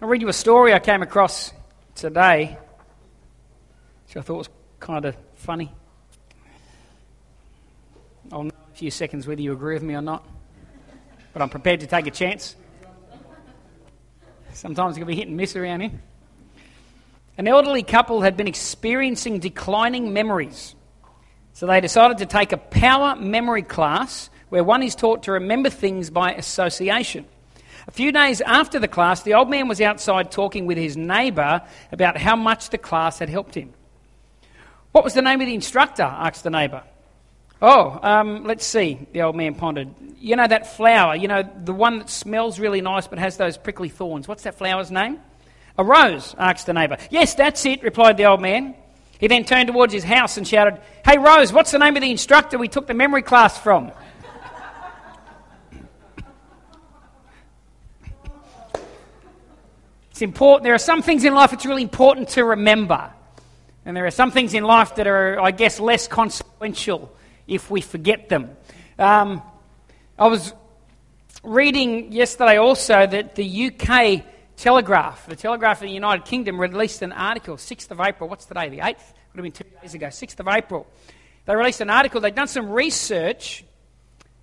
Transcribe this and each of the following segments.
I'll read you a story I came across today, which I thought was kind of funny. I'll know in a few seconds whether you agree with me or not, but I'm prepared to take a chance. Sometimes it can be hit and miss around here. An elderly couple had been experiencing declining memories, so they decided to take a power memory class where one is taught to remember things by association. A few days after the class, the old man was outside talking with his neighbour about how much the class had helped him. What was the name of the instructor? asked the neighbour. Oh, um, let's see, the old man pondered. You know that flower, you know, the one that smells really nice but has those prickly thorns. What's that flower's name? A rose, asked the neighbour. Yes, that's it, replied the old man. He then turned towards his house and shouted, Hey, Rose, what's the name of the instructor we took the memory class from? It's important. There are some things in life it's really important to remember. And there are some things in life that are, I guess, less consequential if we forget them. Um, I was reading yesterday also that the UK Telegraph, the Telegraph of the United Kingdom, released an article, 6th of April. What's today? The 8th? Would have been two days ago, 6th of April. They released an article. They'd done some research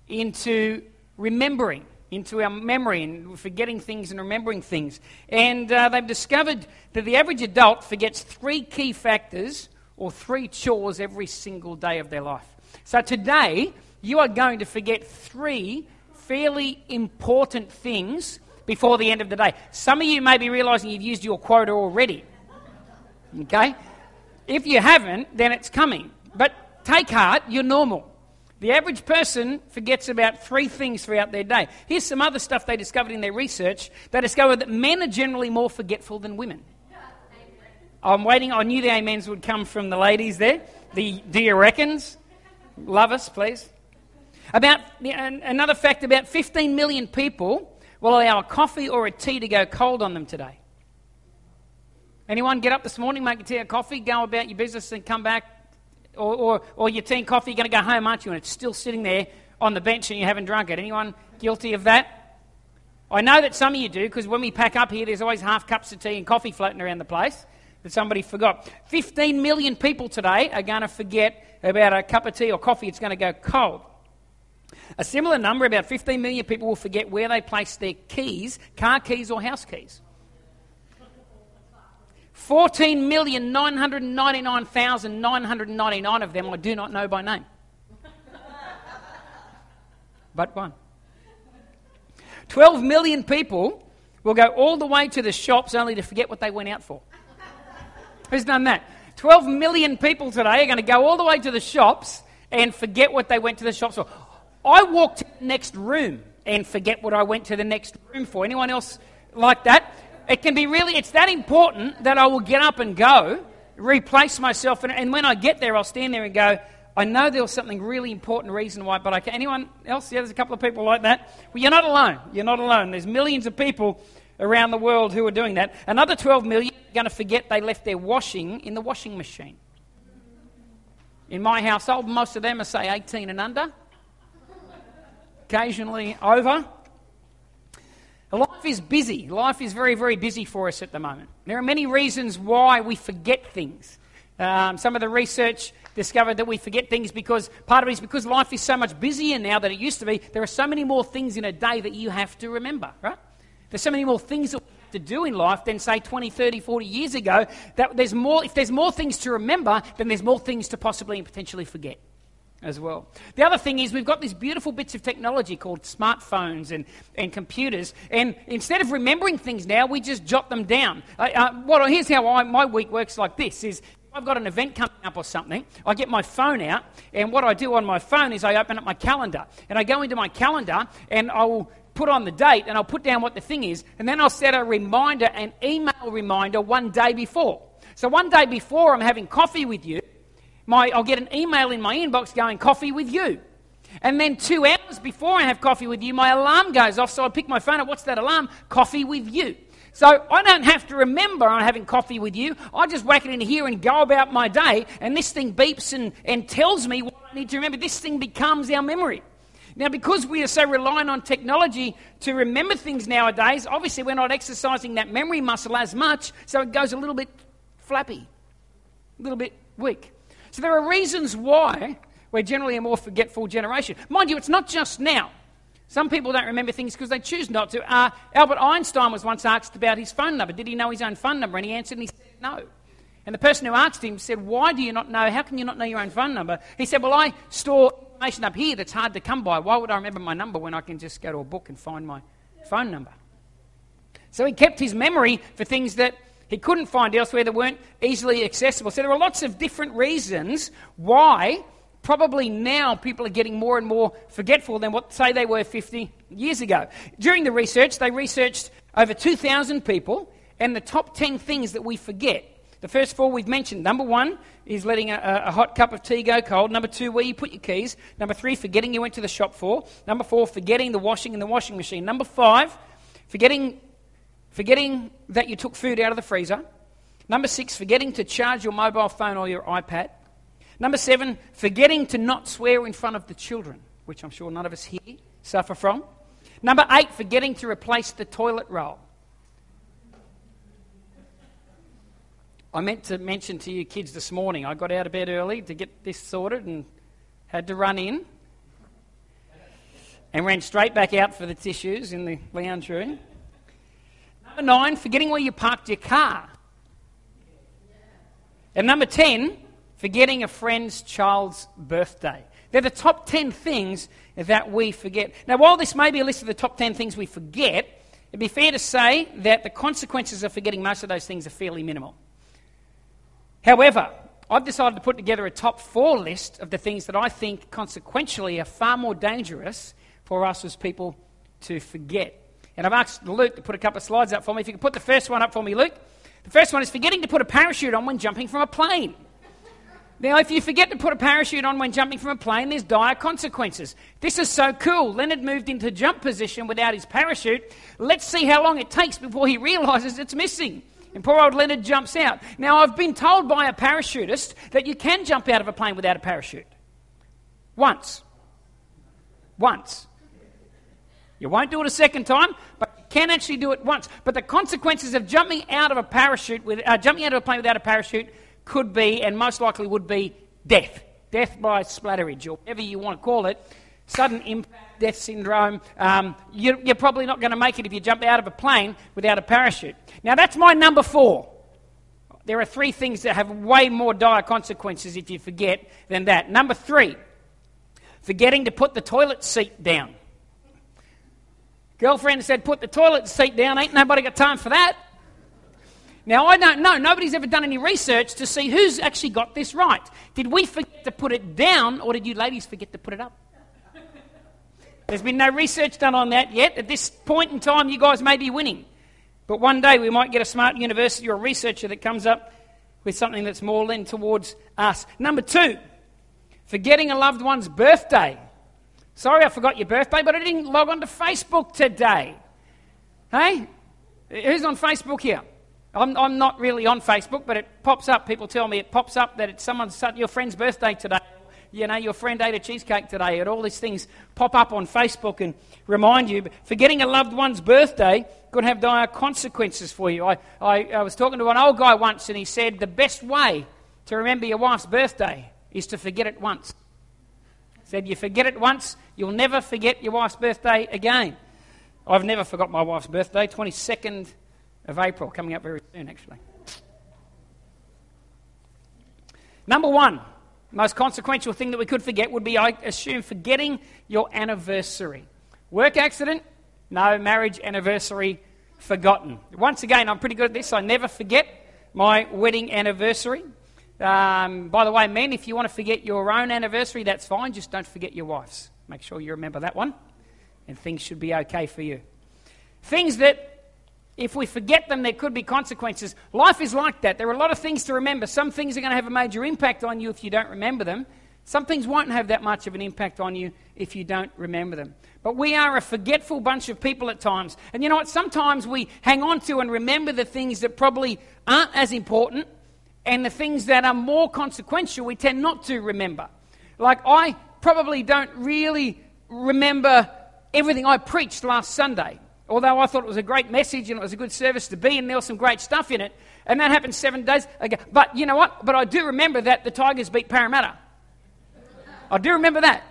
into remembering into our memory and forgetting things and remembering things. And uh, they've discovered that the average adult forgets three key factors or three chores every single day of their life. So today, you are going to forget three fairly important things before the end of the day. Some of you may be realizing you've used your quota already. Okay? If you haven't, then it's coming. But take heart, you're normal. The average person forgets about three things throughout their day. Here's some other stuff they discovered in their research. They discovered that men are generally more forgetful than women. I'm waiting. I knew the amens would come from the ladies there. The do you reckons? Love us, please. About another fact: about 15 million people will allow a coffee or a tea to go cold on them today. Anyone get up this morning, make a tea or coffee, go about your business, and come back or, or, or your tea and coffee, you're going to go home, aren't you? And it's still sitting there on the bench and you haven't drunk it. Anyone guilty of that? I know that some of you do because when we pack up here, there's always half cups of tea and coffee floating around the place that somebody forgot. 15 million people today are going to forget about a cup of tea or coffee. It's going to go cold. A similar number, about 15 million people, will forget where they place their keys, car keys or house keys. 14,999,999 of them I do not know by name. but one. 12 million people will go all the way to the shops only to forget what they went out for. Who's done that? 12 million people today are going to go all the way to the shops and forget what they went to the shops for. I walked to the next room and forget what I went to the next room for. Anyone else like that? It can be really, it's that important that I will get up and go, replace myself, and, and when I get there, I'll stand there and go, I know there was something really important reason why, but I can, anyone else? Yeah, there's a couple of people like that. Well, you're not alone. You're not alone. There's millions of people around the world who are doing that. Another 12 million are going to forget they left their washing in the washing machine. In my household, most of them are, say, 18 and under, occasionally over. Life is busy. Life is very, very busy for us at the moment. There are many reasons why we forget things. Um, some of the research discovered that we forget things because part of it is because life is so much busier now than it used to be. There are so many more things in a day that you have to remember, right? There's so many more things that we have to do in life than, say, 20, 30, 40 years ago. That there's more, if there's more things to remember, then there's more things to possibly and potentially forget as well. The other thing is we've got these beautiful bits of technology called smartphones and, and computers, and instead of remembering things now, we just jot them down. Uh, uh, what, here's how I, my week works like this is I've got an event coming up or something, I get my phone out, and what I do on my phone is I open up my calendar, and I go into my calendar, and I will put on the date, and I'll put down what the thing is, and then I'll set a reminder, an email reminder, one day before. So one day before I'm having coffee with you, my, I'll get an email in my inbox going, coffee with you. And then two hours before I have coffee with you, my alarm goes off. So I pick my phone up. What's that alarm? Coffee with you. So I don't have to remember I'm having coffee with you. I just whack it in here and go about my day. And this thing beeps and, and tells me what I need to remember. This thing becomes our memory. Now, because we are so reliant on technology to remember things nowadays, obviously we're not exercising that memory muscle as much, so it goes a little bit flappy, a little bit weak. So there are reasons why we're generally a more forgetful generation. Mind you, it's not just now. Some people don't remember things because they choose not to. Uh, Albert Einstein was once asked about his phone number. Did he know his own phone number? And he answered and he said no. And the person who asked him said, Why do you not know? How can you not know your own phone number? He said, Well, I store information up here that's hard to come by. Why would I remember my number when I can just go to a book and find my phone number? So he kept his memory for things that he couldn't find elsewhere that weren't easily accessible. So there are lots of different reasons why probably now people are getting more and more forgetful than what, say, they were 50 years ago. During the research, they researched over 2,000 people and the top 10 things that we forget. The first four we've mentioned. Number one is letting a, a, hot cup of tea go cold. Number two, where you put your keys. Number three, forgetting you went to the shop for. Number four, forgetting the washing in the washing machine. Number five, forgetting, forgetting that you took food out of the freezer. Number six, forgetting to charge your mobile phone or your iPad. Number seven, forgetting to not swear in front of the children, which I'm sure none of us here suffer from. Number eight, forgetting to replace the toilet roll. I meant to mention to you kids this morning, I got out of bed early to get this sorted and had to run in and ran straight back out for the tissues in the lounge room. Number nine, forgetting where you parked your car. And number 10, forgetting a friend's child's birthday. They're the top 10 things that we forget. Now, while this may be a list of the top 10 things we forget, it'd be fair to say that the consequences of forgetting most of those things are fairly minimal. However, I've decided to put together a top four list of the things that I think consequentially are far more dangerous for us as people to forget. And I've asked Luke to put a couple of slides up for me. If you can put the first one up for me, Luke. The first one is forgetting to put a parachute on when jumping from a plane. Now, if you forget to put a parachute on when jumping from a plane, there's dire consequences. This is so cool. Leonard moved into jump position without his parachute. Let's see how long it takes before he realizes it's missing. And poor old Leonard jumps out. Now, I've been told by a parachutist that you can jump out of a plane without a parachute. Once. Once. You won't do it a second time, but you can actually do it once. But the consequences of jumping out of a parachute, with, uh, jumping out of a plane without a parachute, could be, and most likely would be, death. Death by splatterage, or whatever you want to call it. Sudden impact, death syndrome. Um, you're, you're probably not going to make it if you jump out of a plane without a parachute. Now, that's my number four. There are three things that have way more dire consequences if you forget than that. Number three, forgetting to put the toilet seat down. Girlfriend said, Put the toilet seat down. Ain't nobody got time for that. Now, I don't know. Nobody's ever done any research to see who's actually got this right. Did we forget to put it down, or did you ladies forget to put it up? There's been no research done on that yet. At this point in time, you guys may be winning. But one day we might get a smart university or a researcher that comes up with something that's more lent towards us. Number two, forgetting a loved one's birthday. Sorry I forgot your birthday, but I didn't log on to Facebook today. Hey? Who's on Facebook here? I'm, I'm not really on Facebook, but it pops up. People tell me it pops up that it's someone's your friend's birthday today. You know, your friend ate a cheesecake today, and all these things pop up on Facebook and remind you. Forgetting a loved one's birthday could have dire consequences for you. I, I, I was talking to an old guy once, and he said the best way to remember your wife's birthday is to forget it once. Said, You forget it once, you'll never forget your wife's birthday again. I've never forgot my wife's birthday, 22nd of April, coming up very soon, actually. Number one, most consequential thing that we could forget would be, I assume, forgetting your anniversary. Work accident? No. Marriage anniversary? Forgotten. Once again, I'm pretty good at this. I never forget my wedding anniversary. Um, by the way, men, if you want to forget your own anniversary, that's fine. Just don't forget your wife's. Make sure you remember that one, and things should be okay for you. Things that if we forget them, there could be consequences. Life is like that. There are a lot of things to remember. Some things are going to have a major impact on you if you don't remember them. Some things won't have that much of an impact on you if you don't remember them. But we are a forgetful bunch of people at times. And you know what? Sometimes we hang on to and remember the things that probably aren't as important, and the things that are more consequential, we tend not to remember. Like, I probably don't really remember everything I preached last Sunday. Although I thought it was a great message and it was a good service to be, and there was some great stuff in it. And that happened seven days ago. But you know what? But I do remember that the Tigers beat Parramatta. I do remember that.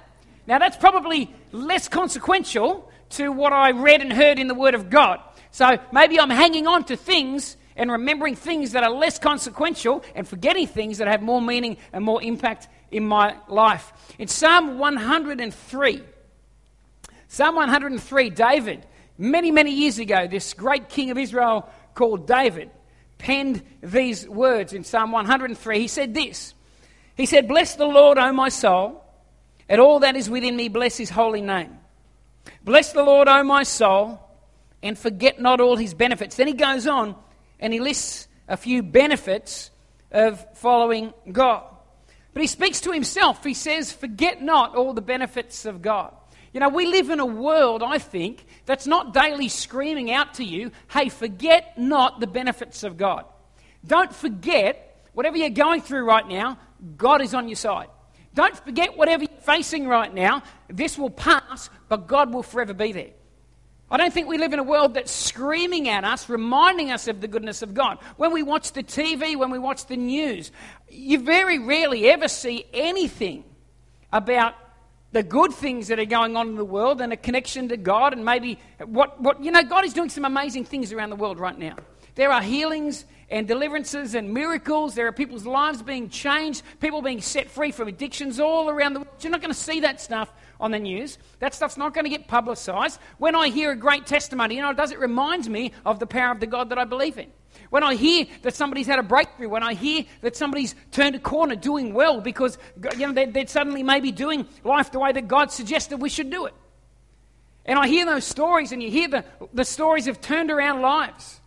Now, that's probably less consequential to what I read and heard in the Word of God. So maybe I'm hanging on to things and remembering things that are less consequential and forgetting things that have more meaning and more impact in my life. In Psalm 103, Psalm 103, David, many, many years ago, this great king of Israel called David, penned these words in Psalm 103. He said this He said, Bless the Lord, O my soul, and all that is within me, bless his holy name. Bless the Lord, O my soul, and forget not all his benefits. Then he goes on and he lists a few benefits of following God. But he speaks to himself. He says, Forget not all the benefits of God. You know, we live in a world, I think, that's not daily screaming out to you, hey, forget not the benefits of God. Don't forget, whatever you're going through right now, God is on your side. Don't forget whatever you're facing right now, this will pass, but God will forever be there. I don't think we live in a world that's screaming at us, reminding us of the goodness of God. When we watch the TV, when we watch the news, you very rarely ever see anything about the good things that are going on in the world and a connection to God and maybe what, what you know, God is doing some amazing things around the world right now. There are healings and deliverances and miracles. There are people's lives being changed, people being set free from addictions all around the world. You're not going to see that stuff on the news. That stuff's not going to get publicized. When I hear a great testimony, you know, does it reminds me of the power of the God that I believe in. When I hear that somebody's had a breakthrough, when I hear that somebody's turned a corner doing well because you know, they're, they're suddenly maybe doing life the way that God suggested we should do it. And I hear those stories, and you hear the, the stories of turned around lives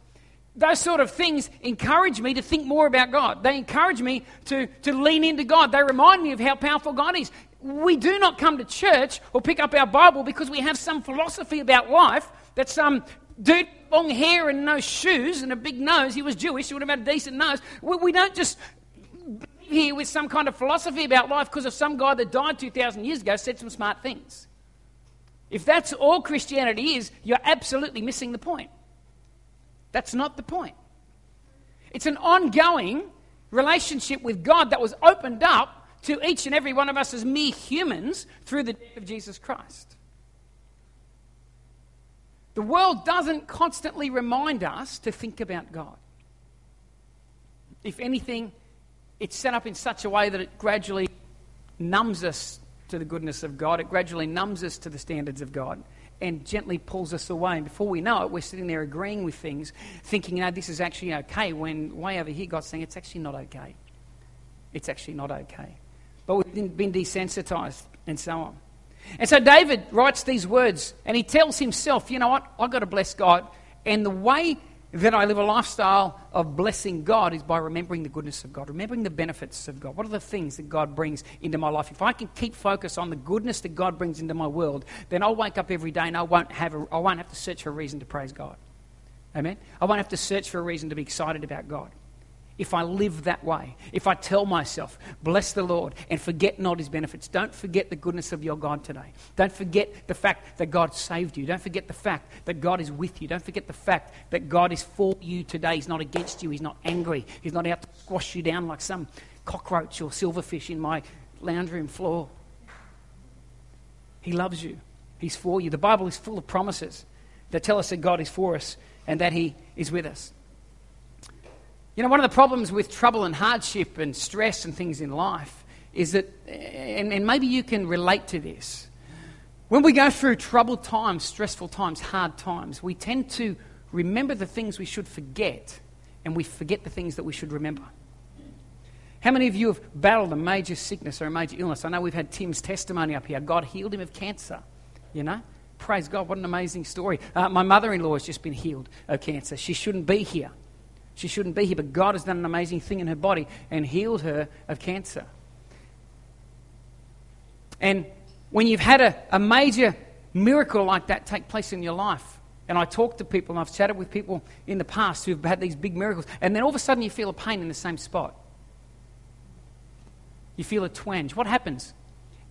those sort of things encourage me to think more about God. They encourage me to, to lean into God. They remind me of how powerful God is. We do not come to church or pick up our Bible because we have some philosophy about life that some dude, long hair and no shoes and a big nose, he was Jewish, he would have had a decent nose. We, we don't just here with some kind of philosophy about life because of some guy that died 2,000 years ago said some smart things. If that's all Christianity is, you're absolutely missing the point. That's not the point. It's an ongoing relationship with God that was opened up to each and every one of us as mere humans through the death of Jesus Christ. The world doesn't constantly remind us to think about God. If anything, it's set up in such a way that it gradually numbs us to the goodness of God, it gradually numbs us to the standards of God and gently pulls us away. And before we know it, we're sitting there agreeing with things, thinking, you know, this is actually okay, when way over here God's saying it's actually not okay. It's actually not okay. But we've been desensitized and so on. And so David writes these words and he tells himself, you know what, I've got to bless God. And the way that I live a lifestyle of blessing God is by remembering the goodness of God, remembering the benefits of God. What are the things that God brings into my life? If I can keep focus on the goodness that God brings into my world, then I'll wake up every day and I won't have, a, I won't have to search for a reason to praise God. Amen? I won't have to search for a reason to be excited about God if I live that way, if I tell myself, bless the Lord and forget not his benefits. Don't forget the goodness of your God today. Don't forget the fact that God saved you. Don't forget the fact that God is with you. Don't forget the fact that God is for you today. He's not against you. He's not angry. He's not out to squash you down like some cockroach or silverfish in my lounge room floor. He loves you. He's for you. The Bible is full of promises that tell us that God is for us and that he is with us. You know, one of the problems with trouble and hardship and stress and things in life is that, and, and maybe you can relate to this, when we go through troubled times, stressful times, hard times, we tend to remember the things we should forget and we forget the things that we should remember. How many of you have battled a major sickness or a major illness? I know we've had Tim's testimony up here. God healed him of cancer, you know? Praise God, what an amazing story. Uh, my mother in law has just been healed of cancer. She shouldn't be here. She shouldn't be here, but God has done an amazing thing in her body and healed her of cancer. And when you've had a, a major miracle like that take place in your life, and I talk to people and I've chatted with people in the past who've had these big miracles, and then all of a sudden you feel a pain in the same spot. You feel a twinge. What happens?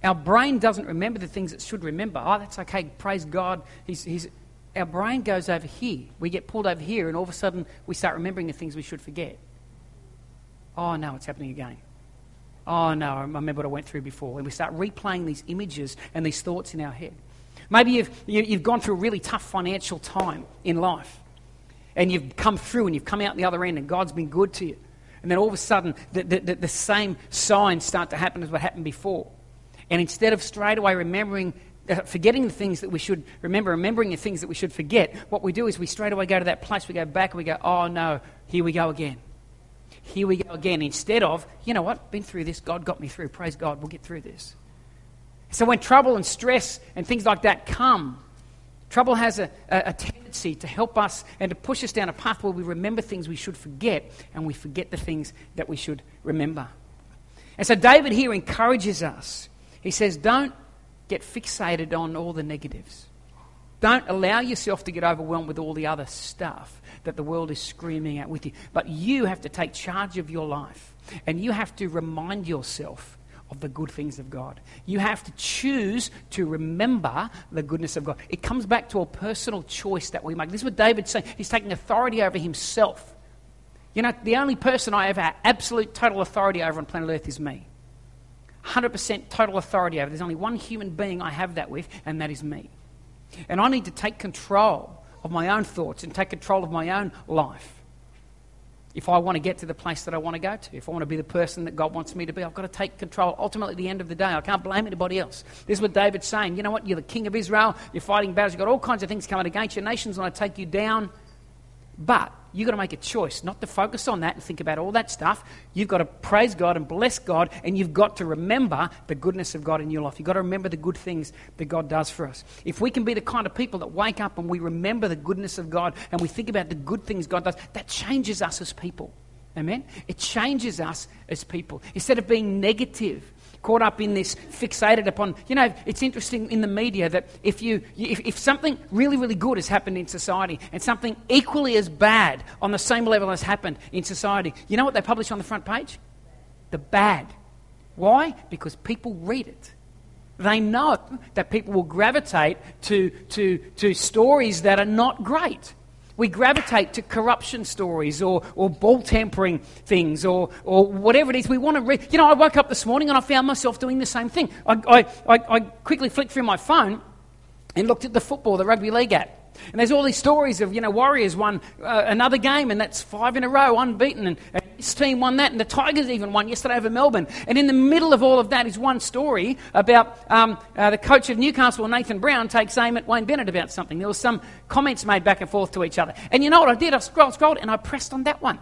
Our brain doesn't remember the things it should remember. Oh, that's okay. Praise God. He's, he's, our brain goes over here. We get pulled over here, and all of a sudden we start remembering the things we should forget. Oh, no, it's happening again. Oh, no, I remember what I went through before. And we start replaying these images and these thoughts in our head. Maybe you've, you, have gone through a really tough financial time in life. And you've come through and you've come out the other end, and God's been good to you. And then all of a sudden, the, the, the, same signs start to happen as what happened before. And instead of straight away remembering Uh, forgetting the things that we should remember, remembering the things that we should forget, what we do is we straight away go to that place, we go back and we go, oh no, here we go again. Here we go again. Instead of, you know what, been through this, God got me through. Praise God, we'll get through this. So when trouble and stress and things like that come, trouble has a, a, a tendency to help us and to push us down a path where we remember things we should forget and we forget the things that we should remember. And so David here encourages us. He says, Don't get fixated on all the negatives. Don't allow yourself to get overwhelmed with all the other stuff that the world is screaming at with you. But you have to take charge of your life and you have to remind yourself of the good things of God. You have to choose to remember the goodness of God. It comes back to a personal choice that we make. This is what David's saying. He's taking authority over himself. You know, the only person I have absolute total authority over on planet Earth is me. 100% total authority over. There's only one human being I have that with, and that is me. And I need to take control of my own thoughts and take control of my own life. If I want to get to the place that I want to go to, if I want to be the person that God wants me to be, I've got to take control. Ultimately, at the end of the day, I can't blame anybody else. This is what David's saying. You know what? You're the king of Israel. You're fighting battles. You've got all kinds of things coming against you. Nations want to take you down. But you've got to make a choice not to focus on that and think about all that stuff. You've got to praise God and bless God, and you've got to remember the goodness of God in your life. You've got to remember the good things that God does for us. If we can be the kind of people that wake up and we remember the goodness of God and we think about the good things God does, that changes us as people. Amen? It changes us as people. Instead of being negative, caught up in this, fixated upon. You know, it's interesting in the media that if, you, if, if something really, really good has happened in society and something equally as bad on the same level has happened in society, you know what they publish on the front page? The bad. Why? Because people read it. They know that people will gravitate to, to, to stories that are not great we gravitate to corruption stories or, or ball tampering things or, or whatever it is. We want to read. You know, I woke up this morning and I found myself doing the same thing. I, I, I, quickly flicked through my phone and looked at the football, the rugby league app. And there's all these stories of, you know, Warriors won uh, another game and that's five in a row, unbeaten. And, and this team won that. And the Tigers even won yesterday over Melbourne. And in the middle of all of that is one story about um, uh, the coach of Newcastle, Nathan Brown, takes aim at Wayne Bennett about something. There was some comments made back and forth to each other. And you know what I did? I scrolled, scrolled, and I pressed on that one.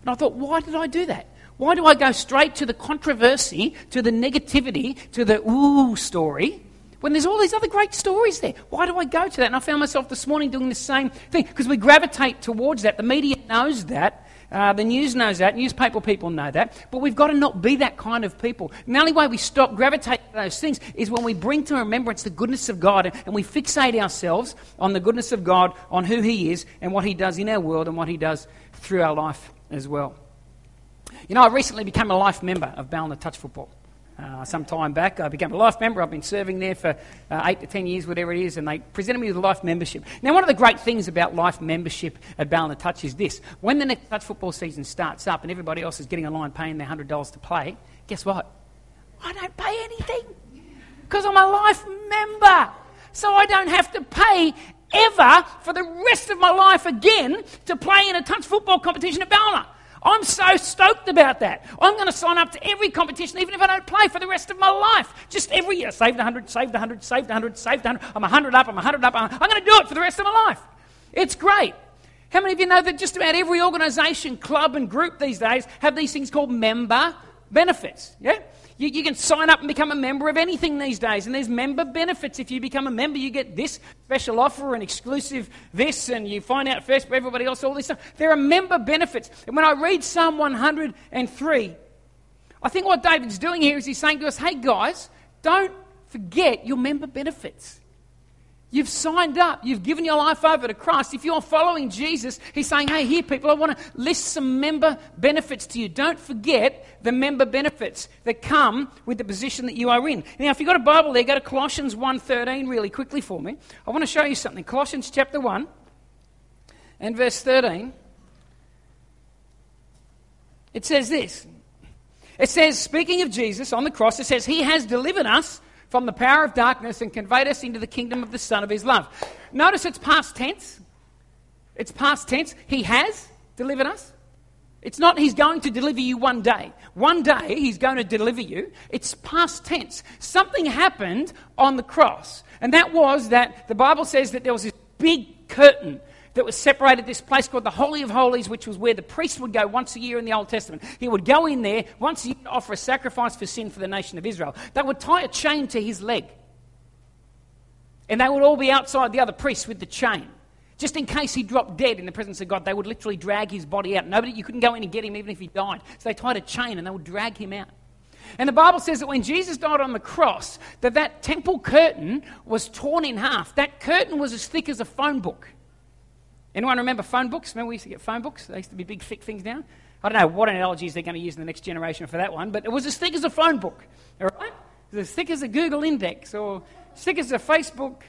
And I thought, why did I do that? Why do I go straight to the controversy, to the negativity, to the ooh story? When there's all these other great stories there, why do I go to that? And I found myself this morning doing the same thing because we gravitate towards that. The media knows that. Uh, the news knows that. Newspaper people know that. But we've got to not be that kind of people. And the only way we stop gravitating to those things is when we bring to remembrance the goodness of God and we fixate ourselves on the goodness of God, on who He is and what He does in our world and what He does through our life as well. You know, I recently became a life member of Ballina Touch Football uh, some time back. I became a life member. I've been serving there for uh, eight to ten years, whatever it is, and they presented me with a life membership. Now, one of the great things about life membership at Ballina Touch is this when the next touch football season starts up and everybody else is getting a line paying their $100 to play, guess what? I don't pay anything because I'm a life member. So I don't have to pay ever for the rest of my life again to play in a touch football competition at Ballina. I'm so stoked about that. I'm going to sign up to every competition, even if I don't play for the rest of my life. Just every year. Saved 100, saved 100, saved 100, saved 100. I'm 100 up, I'm 100 up. I'm going to do it for the rest of my life. It's great. How many of you know that just about every organisation, club, and group these days have these things called member benefits? Yeah? You, you, can sign up and become a member of anything these days, and there's member benefits. If you become a member, you get this special offer and exclusive this, and you find out first for everybody else all this stuff. There are member benefits. And when I read Psalm 103, I think what David's doing here is he's saying to us, hey guys, don't forget your member benefits. You've signed up. You've given your life over to Christ. If you're following Jesus, He's saying, hey, here, people, I want to list some member benefits to you. Don't forget the member benefits that come with the position that you are in. Now, if you've got a Bible there, go to Colossians 1.13 really quickly for me. I want to show you something. Colossians chapter 1 and verse 13. It says this. It says, speaking of Jesus on the cross, it says, He has delivered us from the power of darkness and conveyed us into the kingdom of the Son of His love. Notice it's past tense. It's past tense. He has delivered us. It's not He's going to deliver you one day. One day He's going to deliver you. It's past tense. Something happened on the cross. And that was that the Bible says that there was this big curtain that was separated this place called the Holy of Holies, which was where the priest would go once a year in the Old Testament. He would go in there once a year to offer a sacrifice for sin for the nation of Israel. They would tie a chain to his leg. And they would all be outside the other priests with the chain. Just in case he dropped dead in the presence of God, they would literally drag his body out. Nobody, you couldn't go in and get him even if he died. So they tied a chain and they would drag him out. And the Bible says that when Jesus died on the cross, that that temple curtain was torn in half. That curtain was as thick as a phone book. Anyone remember phone books? Remember we used to get phone books? They used to be big, thick things down. I don't know what analogies they're going to use in the next generation for that one, but it was as thick as a phone book. All right? As thick as a Google Index or as thick as a Facebook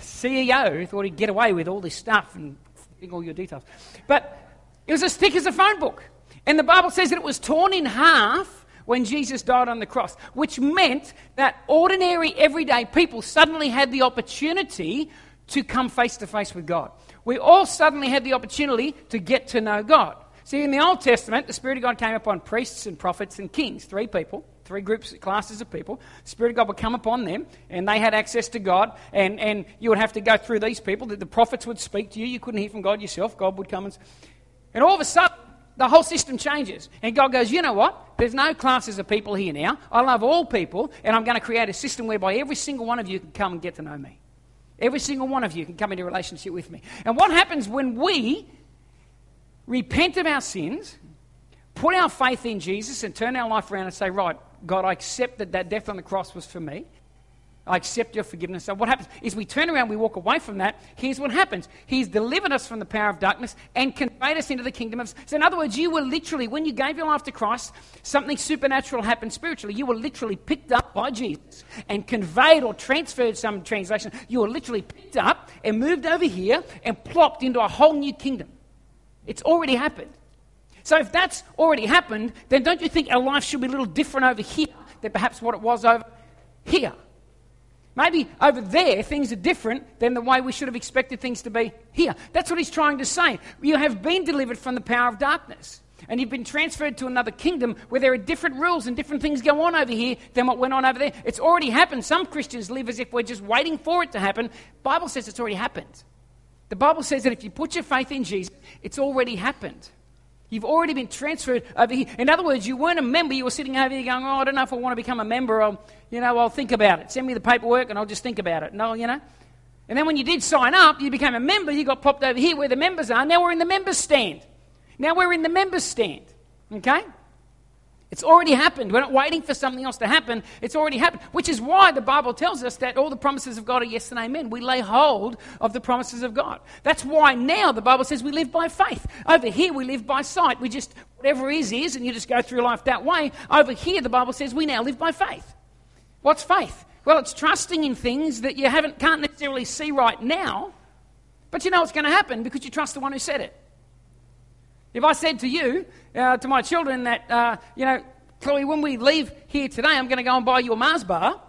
CEO thought he'd get away with all this stuff and all your details. But it was as thick as a phone book. And the Bible says that it was torn in half when Jesus died on the cross, which meant that ordinary, everyday people suddenly had the opportunity to come face to face with God. We all suddenly had the opportunity to get to know God. See, in the Old Testament, the Spirit of God came upon priests and prophets and kings, three people, three groups, classes of people. The Spirit of God would come upon them, and they had access to God, and, and you would have to go through these people. The, the prophets would speak to you. You couldn't hear from God yourself. God would come and. And all of a sudden, the whole system changes. And God goes, you know what? There's no classes of people here now. I love all people, and I'm going to create a system whereby every single one of you can come and get to know me. Every single one of you can come into relationship with me. And what happens when we repent of our sins, put our faith in Jesus, and turn our life around and say, Right, God, I accept that that death on the cross was for me. I accept your forgiveness. So what happens is we turn around, we walk away from that. Here's what happens. He's delivered us from the power of darkness and conveyed us into the kingdom of. So in other words, you were literally, when you gave your life to Christ, something supernatural happened spiritually. You were literally picked up by Jesus and conveyed or transferred. Some translation. You were literally picked up and moved over here and plopped into a whole new kingdom. It's already happened. So if that's already happened, then don't you think our life should be a little different over here than perhaps what it was over here? Maybe over there things are different than the way we should have expected things to be here. That's what he's trying to say. You have been delivered from the power of darkness. And you've been transferred to another kingdom where there are different rules and different things go on over here than what went on over there. It's already happened. Some Christians live as if we're just waiting for it to happen. Bible says it's already happened. The Bible says that if you put your faith in Jesus, it's already happened. You've already been transferred over here. In other words, you weren't a member. You were sitting over here going, oh, I don't know if I want to become a member. I'll, you know, I'll think about it. Send me the paperwork and I'll just think about it. No, you know. And then when you did sign up, you became a member. You got popped over here where the members are. Now we're in the members stand. Now we're in the members stand. Okay? It's already happened. We're not waiting for something else to happen. It's already happened, which is why the Bible tells us that all the promises of God are yes and amen. We lay hold of the promises of God. That's why now the Bible says we live by faith. Over here, we live by sight. We just, whatever is, is, and you just go through life that way. Over here, the Bible says we now live by faith. What's faith? Well, it's trusting in things that you haven't, can't necessarily see right now, but you know it's going to happen because you trust the one who said it. If I said to you, uh, to my children, that, uh, you know, Chloe, when we leave here today, I'm going to go and buy you a Mars bar,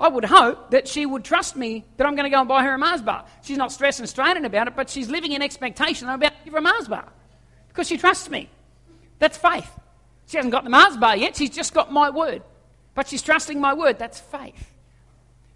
I would hope that she would trust me that I'm going to go and buy her a Mars bar. She's not stressed and straining about it, but she's living in expectation I'm about to give her a Mars bar because she trusts me. That's faith. She hasn't got the Mars bar yet, she's just got my word. But she's trusting my word. That's faith.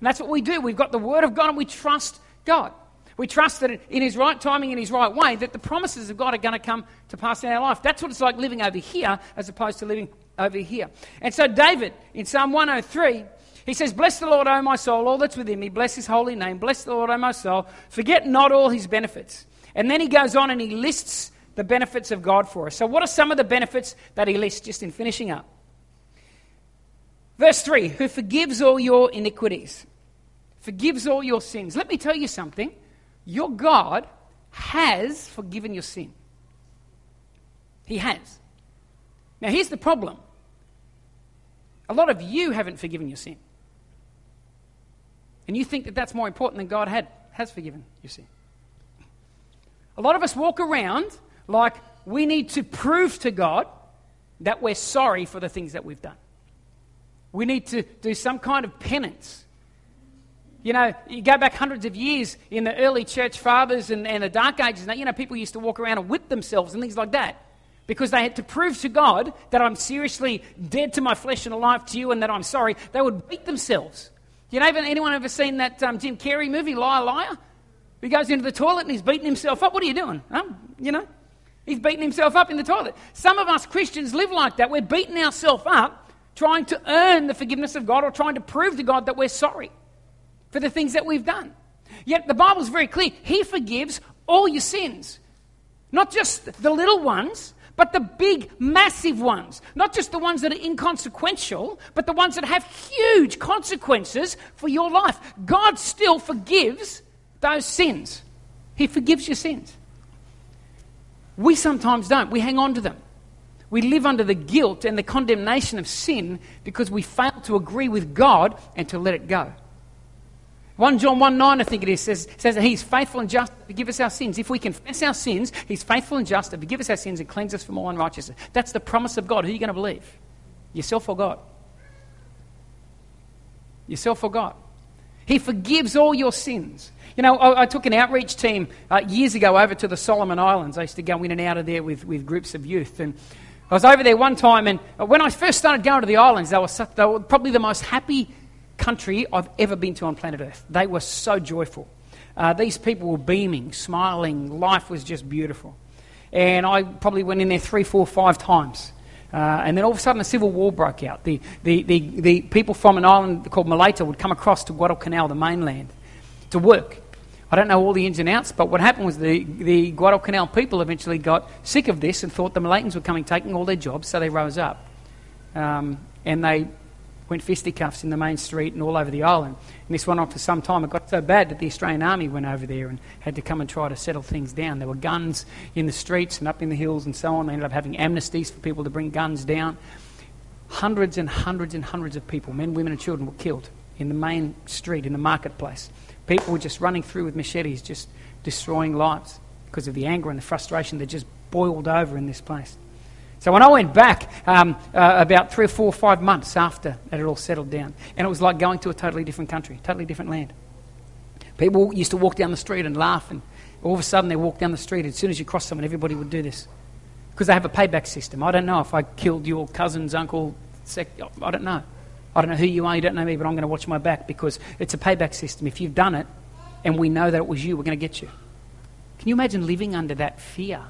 And that's what we do. We've got the word of God and we trust God. We trust that in His right timing, in His right way, that the promises of God are going to come to pass in our life. That's what it's like living over here as opposed to living over here. And so, David, in Psalm 103, he says, Bless the Lord, O my soul, all that's within me. Bless His holy name. Bless the Lord, O my soul. Forget not all His benefits. And then he goes on and he lists the benefits of God for us. So, what are some of the benefits that he lists just in finishing up? Verse 3 Who forgives all your iniquities forgives all your sins. Let me tell you something. Your God has forgiven your sin. He has. Now, here's the problem a lot of you haven't forgiven your sin. And you think that that's more important than God had, has forgiven your sin. A lot of us walk around like we need to prove to God that we're sorry for the things that we've done. We need to do some kind of penance. You know, you go back hundreds of years in the early church fathers and, and the dark ages, and you know, people used to walk around and whip themselves and things like that because they had to prove to God that I'm seriously dead to my flesh and alive to you and that I'm sorry. They would beat themselves. You know, anyone ever seen that um, Jim Carrey movie, Liar Liar? He goes into the toilet and he's beating himself up. What are you doing? Um, you know, he's beating himself up in the toilet. Some of us Christians live like that. We're beating ourselves up trying to earn the forgiveness of God or trying to prove to God that we're sorry for the things that we've done. Yet the Bible's very clear. He forgives all your sins. Not just the little ones, but the big, massive ones. Not just the ones that are inconsequential, but the ones that have huge consequences for your life. God still forgives those sins. He forgives your sins. We sometimes don't. We hang on to them. We live under the guilt and the condemnation of sin because we fail to agree with God and to let it go. 1 John 1 9, I think it is, says, says that He's faithful and just to forgive us our sins. If we confess our sins, He's faithful and just to forgive us our sins and cleanse us from all unrighteousness. That's the promise of God. Who are you going to believe? Yourself or God? Yourself or God? He forgives all your sins. You know, I, I took an outreach team uh, years ago over to the Solomon Islands. I used to go in and out of there with, with groups of youth. And I was over there one time, and when I first started going to the islands, they were, they were probably the most happy country I've ever been to on planet Earth. They were so joyful. Uh, these people were beaming, smiling. Life was just beautiful. And I probably went in there three, four, five times. Uh, and then all of a sudden, a civil war broke out. The, the, the, the people from an island called Malaita would come across to Guadalcanal, the mainland, to work. I don't know all the ins and outs, but what happened was the, the Guadalcanal people eventually got sick of this and thought the Malaitans were coming, taking all their jobs, so they rose up. Um, and they went fisticuffs in the main street and all over the island. And this went on for some time. It got so bad that the Australian Army went over there and had to come and try to settle things down. There were guns in the streets and up in the hills and so on. They ended up having amnesties for people to bring guns down. Hundreds and hundreds and hundreds of people, men, women, and children, were killed in the main street, in the marketplace. People were just running through with machetes, just destroying lives because of the anger and the frustration that just boiled over in this place. So when I went back um, uh, about three or four or five months after it had all settled down, and it was like going to a totally different country, totally different land. People used to walk down the street and laugh, and all of a sudden they walk down the street. As soon as you cross someone, everybody would do this because they have a payback system. I don't know if I killed your cousin's uncle. Sec- I don't know. I don't know who you are, you don't know me, but I'm going to watch my back because it's a payback system. If you've done it and we know that it was you, we're going to get you. Can you imagine living under that fear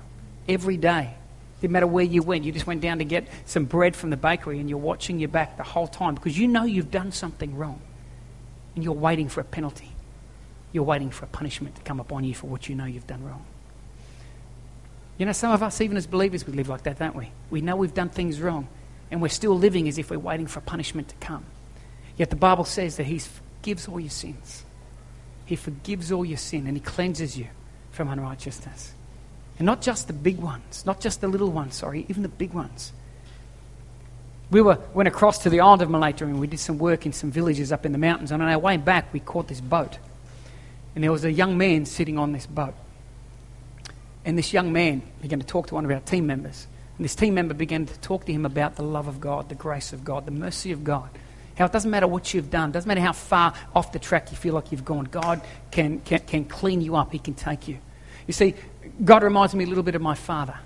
every day? Didn't matter where you went, you just went down to get some bread from the bakery and you're watching your back the whole time because you know you've done something wrong and you're waiting for a penalty. You're waiting for a punishment to come upon you for what you know you've done wrong. You know, some of us, even as believers, we live like that, don't we? We know we've done things wrong and we're still living as if we're waiting for punishment to come. Yet the Bible says that He forgives all your sins. He forgives all your sin and He cleanses you from unrighteousness. And not just the big ones, not just the little ones, sorry, even the big ones. We were, went across to the island of Malaita and we did some work in some villages up in the mountains. And on our way back, we caught this boat. And there was a young man sitting on this boat. And this young man began to talk to one of our team members. And this team member began to talk to him about the love of God, the grace of God, the mercy of God. How it doesn't matter what you've done, doesn't matter how far off the track you feel like you've gone, God can, can, can clean you up, He can take you. You see, God reminds me a little bit of my father.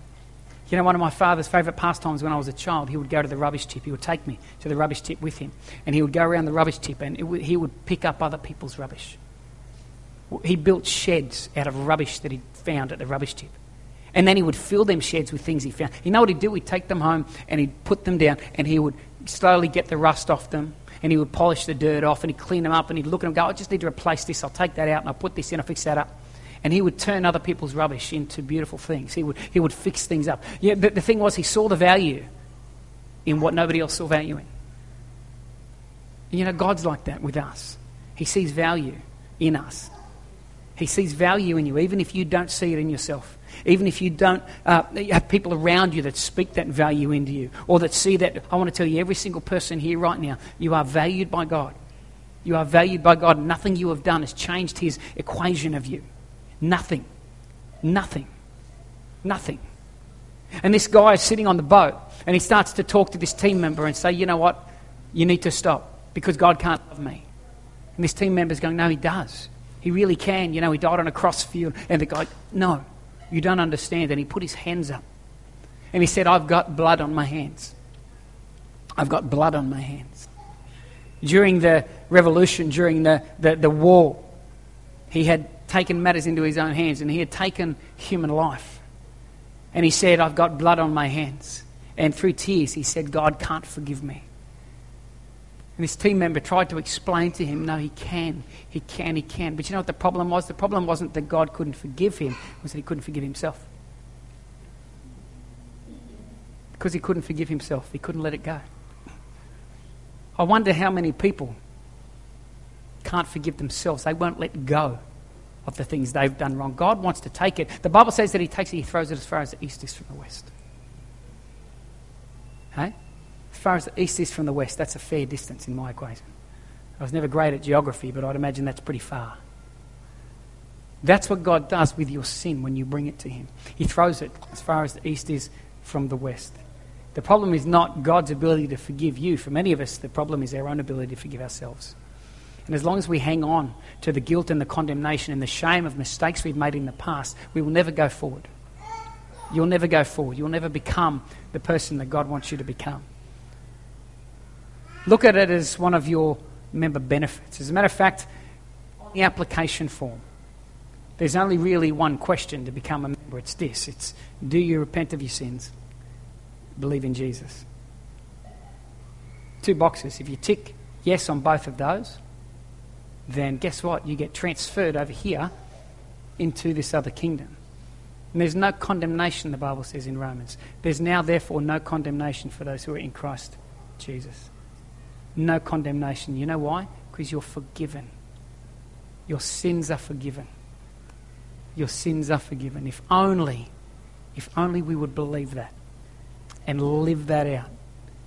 You know, one of my father's favourite pastimes when I was a child, he would go to the rubbish tip. He would take me to the rubbish tip with him. And he would go around the rubbish tip and he would pick up other people's rubbish. He built sheds out of rubbish that he found at the rubbish tip. And then he would fill them sheds with things he found. You know what he'd do? He'd take them home and he'd put them down and he would slowly get the rust off them and he would polish the dirt off and he'd clean them up and he'd look at them and go, I just need to replace this. I'll take that out and I'll put this in. I'll fix that up. And he would turn other people's rubbish into beautiful things. He would, he would fix things up. Yeah, but the thing was, he saw the value in what nobody else saw value in. You know, God's like that with us. He sees value in us. He sees value in you, even if you don't see it in yourself. Even if you don't uh, have people around you that speak that value into you or that see that. I want to tell you, every single person here right now, you are valued by God. You are valued by God. Nothing you have done has changed His equation of you. Nothing. Nothing. Nothing. And this guy is sitting on the boat and he starts to talk to this team member and say, You know what? You need to stop because God can't love me. And this team member's going, No, he does. He really can. You know, he died on a cross field. And the guy, No, you don't understand. And he put his hands up. And he said, I've got blood on my hands. I've got blood on my hands. During the revolution, during the, the, the war, he had taken matters into his own hands and he had taken human life. And he said, I've got blood on my hands. And through tears, he said, God can't forgive me. And this team member tried to explain to him, no, he can, he can, he can. But you know what the problem was? The problem wasn't that God couldn't forgive him, it was that he couldn't forgive himself. Because he couldn't forgive himself, he couldn't let it go. I wonder how many people can't forgive themselves. They won't let go of the things they've done wrong. God wants to take it. The Bible says that He takes it, He throws it as far as the east is from the west. Hey? As far as the east is from the west, that's a fair distance in my equation. I was never great at geography, but I'd imagine that's pretty far. That's what God does with your sin when you bring it to Him. He throws it as far as the east is from the west. The problem is not God's ability to forgive you. For many of us, the problem is our own ability to forgive ourselves. And as long as we hang on to the guilt and the condemnation and the shame of mistakes we've made in the past, we will never go forward. You'll never go forward. You'll never become the person that God wants you to become. Look at it as one of your member benefits. As a matter of fact, on the application form, there's only really one question to become a member. It's this it's do you repent of your sins? Believe in Jesus. Two boxes. If you tick yes on both of those, then guess what? You get transferred over here into this other kingdom. And there's no condemnation, the Bible says in Romans. There's now, therefore, no condemnation for those who are in Christ Jesus. No condemnation. You know why? Because you're forgiven. Your sins are forgiven. Your sins are forgiven. If only, if only we would believe that and live that out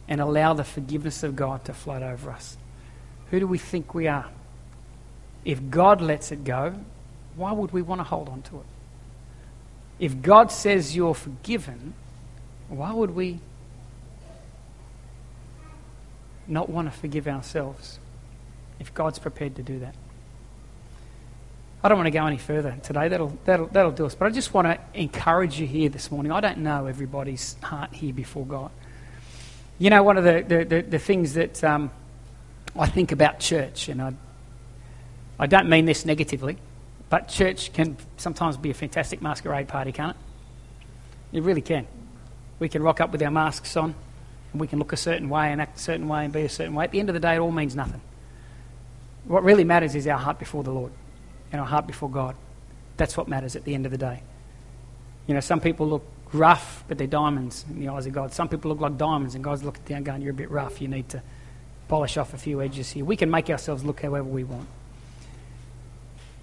and allow the forgiveness of God to flood over us. Who do we think we are? If God lets it go, why would we want to hold on to it? If God says you're forgiven, why would we not want to forgive ourselves if God's prepared to do that? I don't want to go any further today. That'll, that'll, that'll do us. But I just want to encourage you here this morning. I don't know everybody's heart here before God. You know, one of the, the, the, the things that um, I think about church, and I I don't mean this negatively, but church can sometimes be a fantastic masquerade party, can't it? It really can. We can rock up with our masks on, and we can look a certain way and act a certain way and be a certain way. At the end of the day, it all means nothing. What really matters is our heart before the Lord and our heart before God. That's what matters at the end of the day. You know, some people look rough, but they're diamonds in the eyes of God. Some people look like diamonds, and God's looking down, going, You're a bit rough. You need to polish off a few edges here. We can make ourselves look however we want.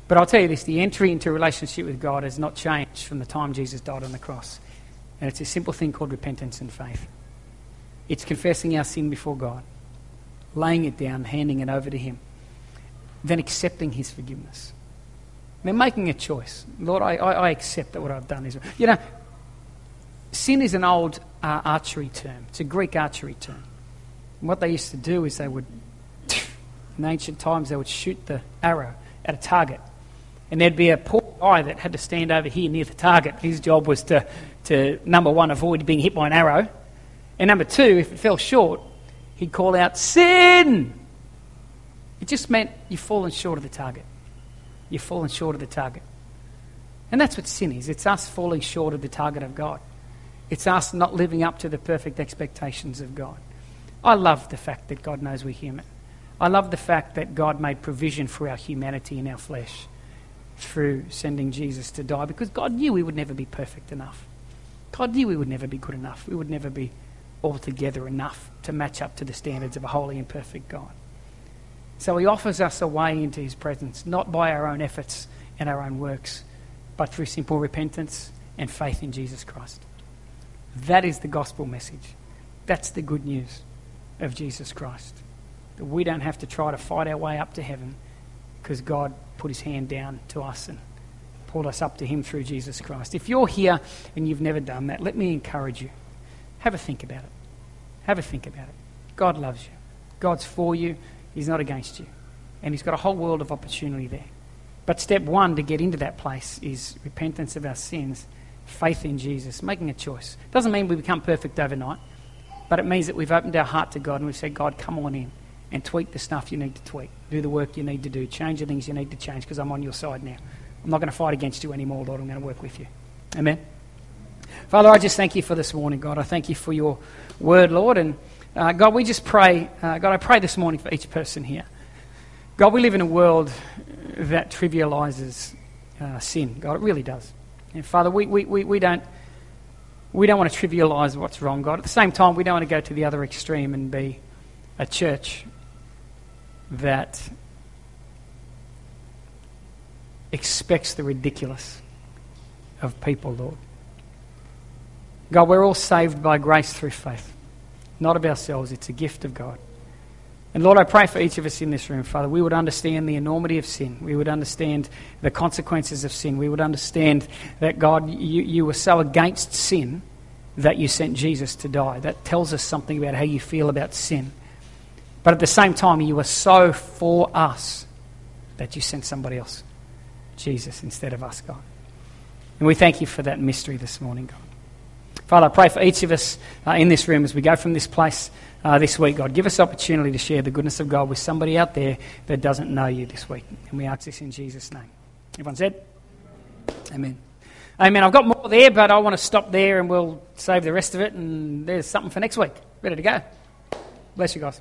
But I'll tell you this the entry into relationship with God has not changed from the time Jesus died on the cross. And it's a simple thing called repentance and faith. It's confessing our sin before God, laying it down, handing it over to Him, then accepting His forgiveness. then making a choice. Lord, I, I, I, accept that what I've done is. You know, sin is an old uh, archery term, it's a Greek archery term. And what they used to do is they would, in ancient times, they would shoot the arrow at a target and there'd be a poor guy that had to stand over here near the target. His job was to, to number one, avoid being hit by an arrow. And number two, if it fell short, he'd call out, Sin! It just meant you've fallen short of the target. You've fallen short of the target. And that's what sin is it's us falling short of the target of God. It's us not living up to the perfect expectations of God. I love the fact that God knows we're human. I love the fact that God made provision for our humanity in our flesh through sending Jesus to die because God knew we would never be perfect enough. God knew we would never be good enough. We would never be altogether enough to match up to the standards of a holy and perfect God. So he offers us a way into his presence, not by our own efforts and our own works, but through simple repentance and faith in Jesus Christ. That is the gospel message. That's the good news of Jesus Christ. That we don't have to try to fight our way up to heaven because God put his hand down to us and pulled us up to him through Jesus Christ. If you're here and you've never done that, let me encourage you. Have a think about it. Have a think about it. God loves you. God's for you. He's not against you. And He's got a whole world of opportunity there. But step one to get into that place is repentance of our sins, faith in Jesus, making a choice. Doesn't mean we become perfect overnight, but it means that we've opened our heart to God and we've said, God, come on in and tweak the stuff you need to tweak. Do the work you need to do. Change the things you need to change because I'm on your side now. I'm not going to fight against you anymore, Lord. I'm going to work with you. Amen. Father, I just thank you for this morning, God. I thank you for your word, Lord. And uh, God, we just pray, uh, God, I pray this morning for each person here. God, we live in a world that trivializes uh, sin. God, it really does. And Father, we, we, we, we, don't, we don't want to trivialize what's wrong, God. At the same time, we don't want to go to the other extreme and be a church that expects the ridiculous of people, Lord. God, we're all saved by grace through faith, not of ourselves. It's a gift of God. And Lord, I pray for each of us in this room, Father, we would understand the enormity of sin. We would understand the consequences of sin. We would understand that, God, you, you were so against sin that you sent Jesus to die. That tells us something about how you feel about sin. But at the same time, you were so for us that you sent somebody else, Jesus, instead of us, God. And we thank you for that mystery this morning, God. Father, I pray for each of us uh, in this room as we go from this place uh, this week, God. Give us opportunity to share the goodness of God with somebody out there that doesn't know you this week. And we ask this in Jesus' name. Everyone said? Amen. Amen. I've got more there, but I want to stop there and we'll save the rest of it. And there's something for next week. Ready to go. Bless you guys.